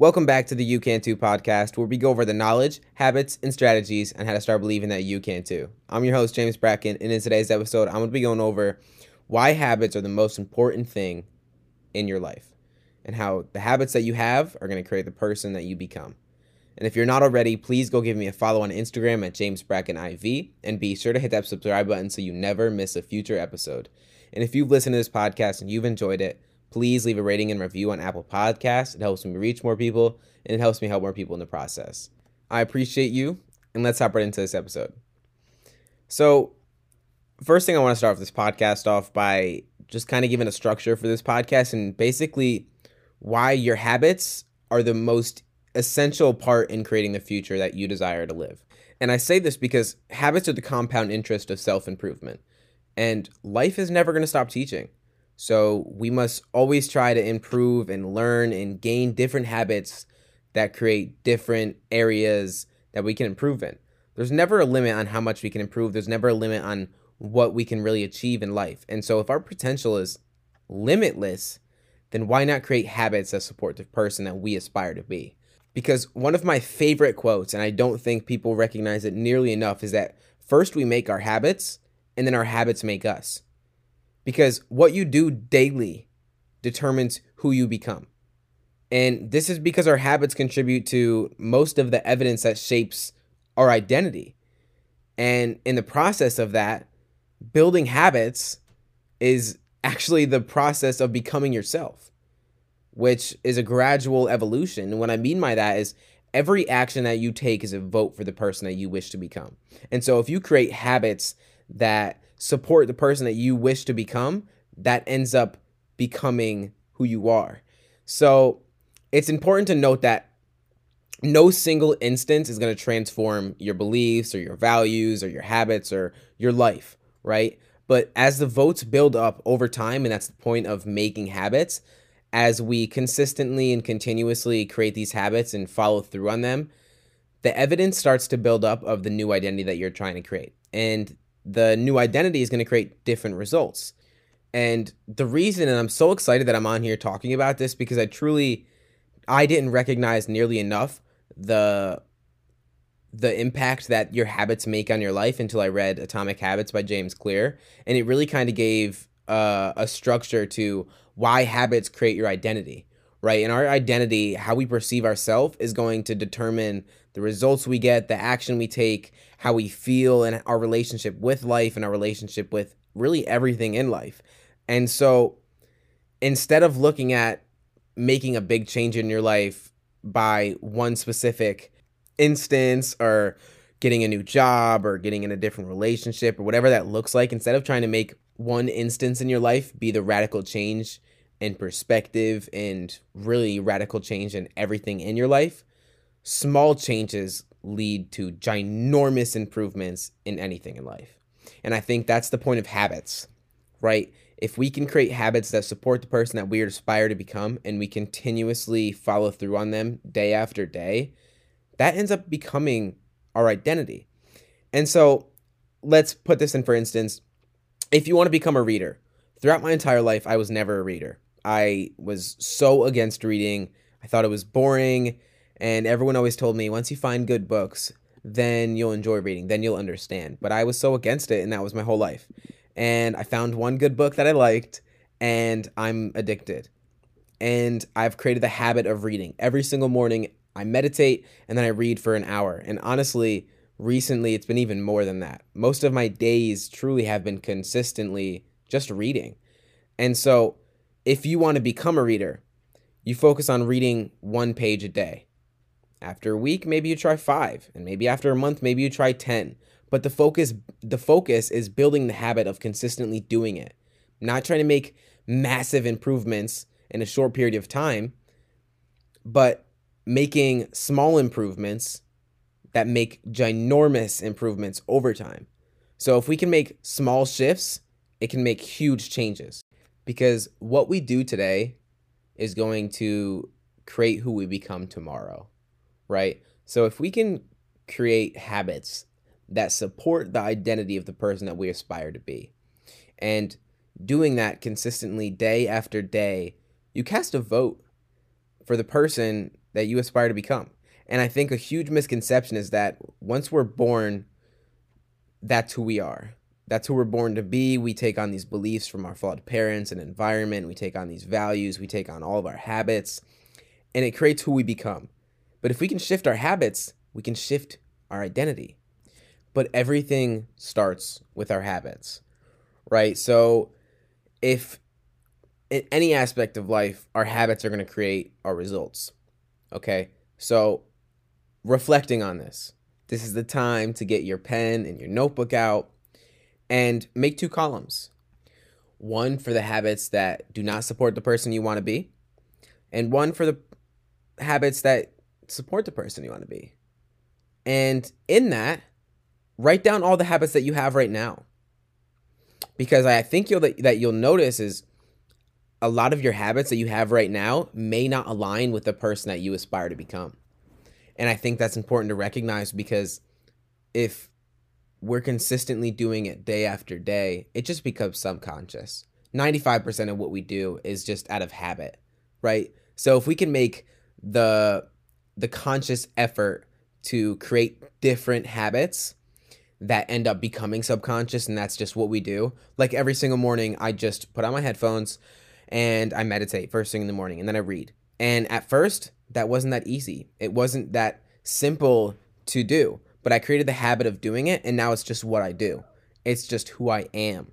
Welcome back to the You Can Too podcast, where we go over the knowledge, habits, and strategies on how to start believing that you can too. I'm your host, James Brackin, and in today's episode, I'm going to be going over why habits are the most important thing in your life and how the habits that you have are going to create the person that you become. And if you're not already, please go give me a follow on Instagram at James Brackin IV and be sure to hit that subscribe button so you never miss a future episode. And if you've listened to this podcast and you've enjoyed it, please leave a rating and review on Apple Podcasts. It helps me reach more people and it helps me help more people in the process. I appreciate you, and let's hop right into this episode. So, first thing I want to start with this podcast off by just kind of giving a structure for this podcast and basically why your habits are the most essential part in creating the future that you desire to live. And I say this because habits are the compound interest of self improvement, and life is never going to stop teaching. So we must always try to improve and learn and gain different habits that create different areas that we can improve in. There's never a limit on how much we can improve. There's never a limit on what we can really achieve in life. And so if our potential is limitless, then why not create habits that support the person that we aspire to be? Because one of my favorite quotes, and I don't think people recognize it nearly enough, is that first we make our habits and then our habits make us because what you do daily determines who you become. And this is because our habits contribute to most of the evidence that shapes our identity. And in the process of that, building habits is actually the process of becoming yourself, which is a gradual evolution. And what I mean by that is every action that you take is a vote for the person that you wish to become. And so if you create habits that support the person that you wish to become, that ends up becoming who you are. So it's important to note that no single instance is going to transform your beliefs or your values or your habits or your life, right? But as the votes build up over time, and that's the point of making habits, as we consistently and continuously create these habits and follow through on them, the evidence starts to build up of the new identity that you're trying to create. And the new identity is going to create different results. And the reason, and I'm so excited that I'm on here talking about this because I truly, I didn't recognize nearly enough the the impact that your habits make on your life until I read Atomic Habits by James Clear, and it really kind of gave uh, a structure to why habits create your identity, right? And our identity, how we perceive ourselves, is going to determine the results we get, the action we take, how we feel, and our relationship with life and our relationship with really everything in life. And so instead of looking at making a big change in your life by one specific instance or getting a new job or getting in a different relationship or whatever that looks like, instead of trying to make one instance in your life be the radical change in perspective and really radical change in everything in your life, small changes lead to ginormous improvements in anything in life. And I think that's the point of habits, right? If we can create habits that support the person that we aspire to become and we continuously follow through on them day after day, that ends up becoming our identity. And so let's put this in for instance. If you want to become a reader, throughout my entire life, I was never a reader. I was so against reading. I thought it was boring. And everyone always told me once you find good books, then you'll enjoy reading, then you'll understand. But I was so against it, and that was my whole life. And I found one good book that I liked, and I'm addicted. And I've created the habit of reading. Every single morning, I meditate and then I read for an hour. And honestly, recently, it's been even more than that. Most of my days truly have been consistently just reading. And so, if you want to become a reader, you focus on reading one page a day. After a week, maybe you try 5, and maybe after a month, maybe you try 10. But the focus the focus is building the habit of consistently doing it. Not trying to make massive improvements in a short period of time, but making small improvements that make ginormous improvements over time. So if we can make small shifts, it can make huge changes because what we do today is going to create who we become tomorrow right? So if we can create habits that support the identity of the person that we aspire to be, and doing that consistently day after day, you cast a vote for the person that you aspire to become. And I think a huge misconception is that once we're born, that's who we are. That's who we're born to be. We take on these beliefs from our flawed parents and environment. We take on these values. We take on all of our habits, and it creates who we become. But if we can shift our habits, we can shift our identity. But everything starts with our habits, right? So if in any aspect of life, our habits are going to create our results. Okay. So reflecting on this, this is the time to get your pen and your notebook out and make two columns one for the habits that do not support the person you want to be, and one for the habits that support the person you want to be. And in that, write down all the habits that you have right now. Because I think you'll that you'll notice is a lot of your habits that you have right now may not align with the person that you aspire to become. And I think that's important to recognize because if we're consistently doing it day after day, it just becomes subconscious. 95% of what we do is just out of habit, right? So if we can make the the conscious effort to create different habits that end up becoming subconscious and that's just what we do. Like every single morning I just put on my headphones and I meditate first thing in the morning and then I read. And at first, that wasn't that easy. It wasn't that simple to do but I created the habit of doing it and now it's just what I do. It's just who I am,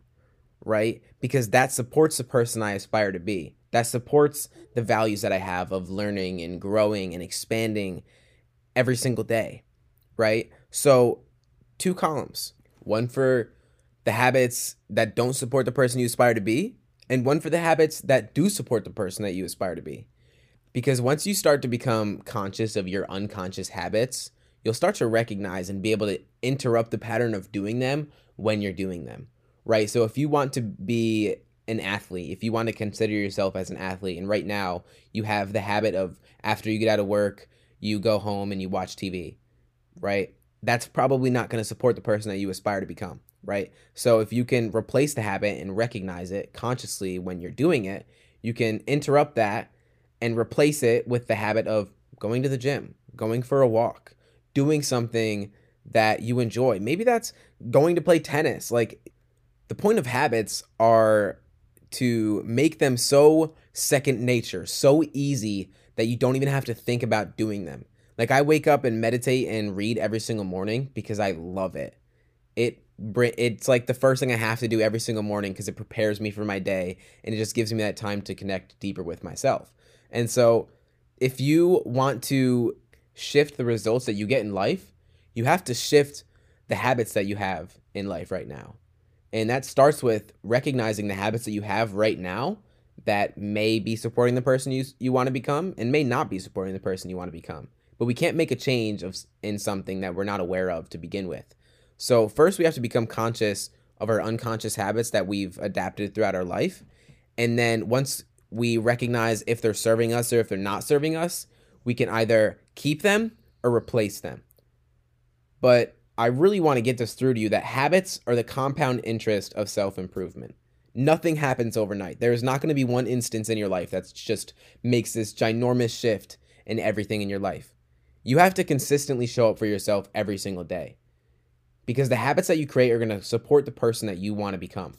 right? Because that supports the person I aspire to be. That supports the values that I have of learning and growing and expanding every single day, right? So, two columns one for the habits that don't support the person you aspire to be, and one for the habits that do support the person that you aspire to be. Because once you start to become conscious of your unconscious habits, you'll start to recognize and be able to interrupt the pattern of doing them when you're doing them, right? So if you want to be an athlete, if you want to consider yourself as an athlete, and right now you have the habit of after you get out of work, you go home and you watch TV, right? That's probably not going to support the person that you aspire to become, right? So if you can replace the habit and recognize it consciously when you're doing it, you can interrupt that and replace it with the habit of going to the gym, going for a walk, doing something that you enjoy. Maybe that's going to play tennis. Like the point of habits are to make them so second nature, so easy that you don't even have to think about doing them. Like I wake up and meditate and read every single morning because I love it. It it's like the first thing I have to do every single morning because it prepares me for my day and it just gives me that time to connect deeper with myself. And so if you want to shift the results that you get in life, you have to shift the habits that you have in life right now. And that starts with recognizing the habits that you have right now that may be supporting the person you, you want to become and may not be supporting the person you want to become. But we can't make a change of in something that we're not aware of to begin with. So first we have to become conscious of our unconscious habits that we've adapted throughout our life. And then once we recognize if they're serving us or if they're not serving us, we can either keep them or replace them. But I really want to get this through to you that habits are the compound interest of self improvement. Nothing happens overnight. There is not going to be one instance in your life that just makes this ginormous shift in everything in your life. You have to consistently show up for yourself every single day because the habits that you create are going to support the person that you want to become.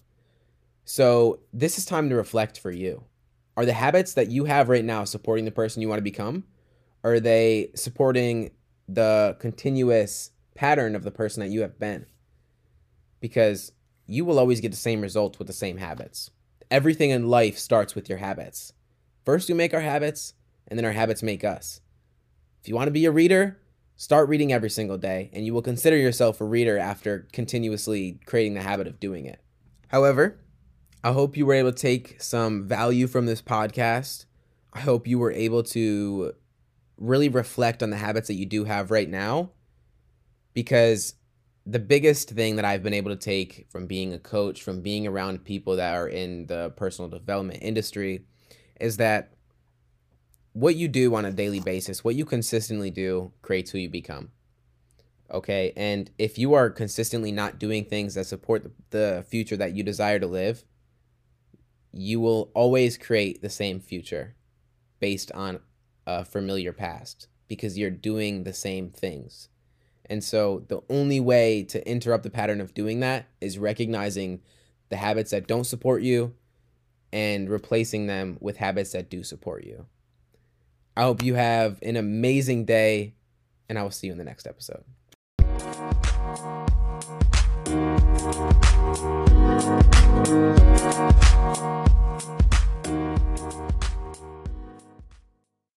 So, this is time to reflect for you. Are the habits that you have right now supporting the person you want to become? Are they supporting the continuous pattern of the person that you have been? Because you will always get the same results with the same habits. Everything in life starts with your habits. First, we make our habits, and then our habits make us. If you want to be a reader, start reading every single day, and you will consider yourself a reader after continuously creating the habit of doing it. However, I hope you were able to take some value from this podcast. I hope you were able to really reflect on the habits that you do have right now because the biggest thing that I've been able to take from being a coach, from being around people that are in the personal development industry, is that what you do on a daily basis, what you consistently do, creates who you become. Okay. And if you are consistently not doing things that support the future that you desire to live, you will always create the same future based on a familiar past because you're doing the same things. And so the only way to interrupt the pattern of doing that is recognizing the habits that don't support you and replacing them with habits that do support you. I hope you have an amazing day, and I will see you in the next episode.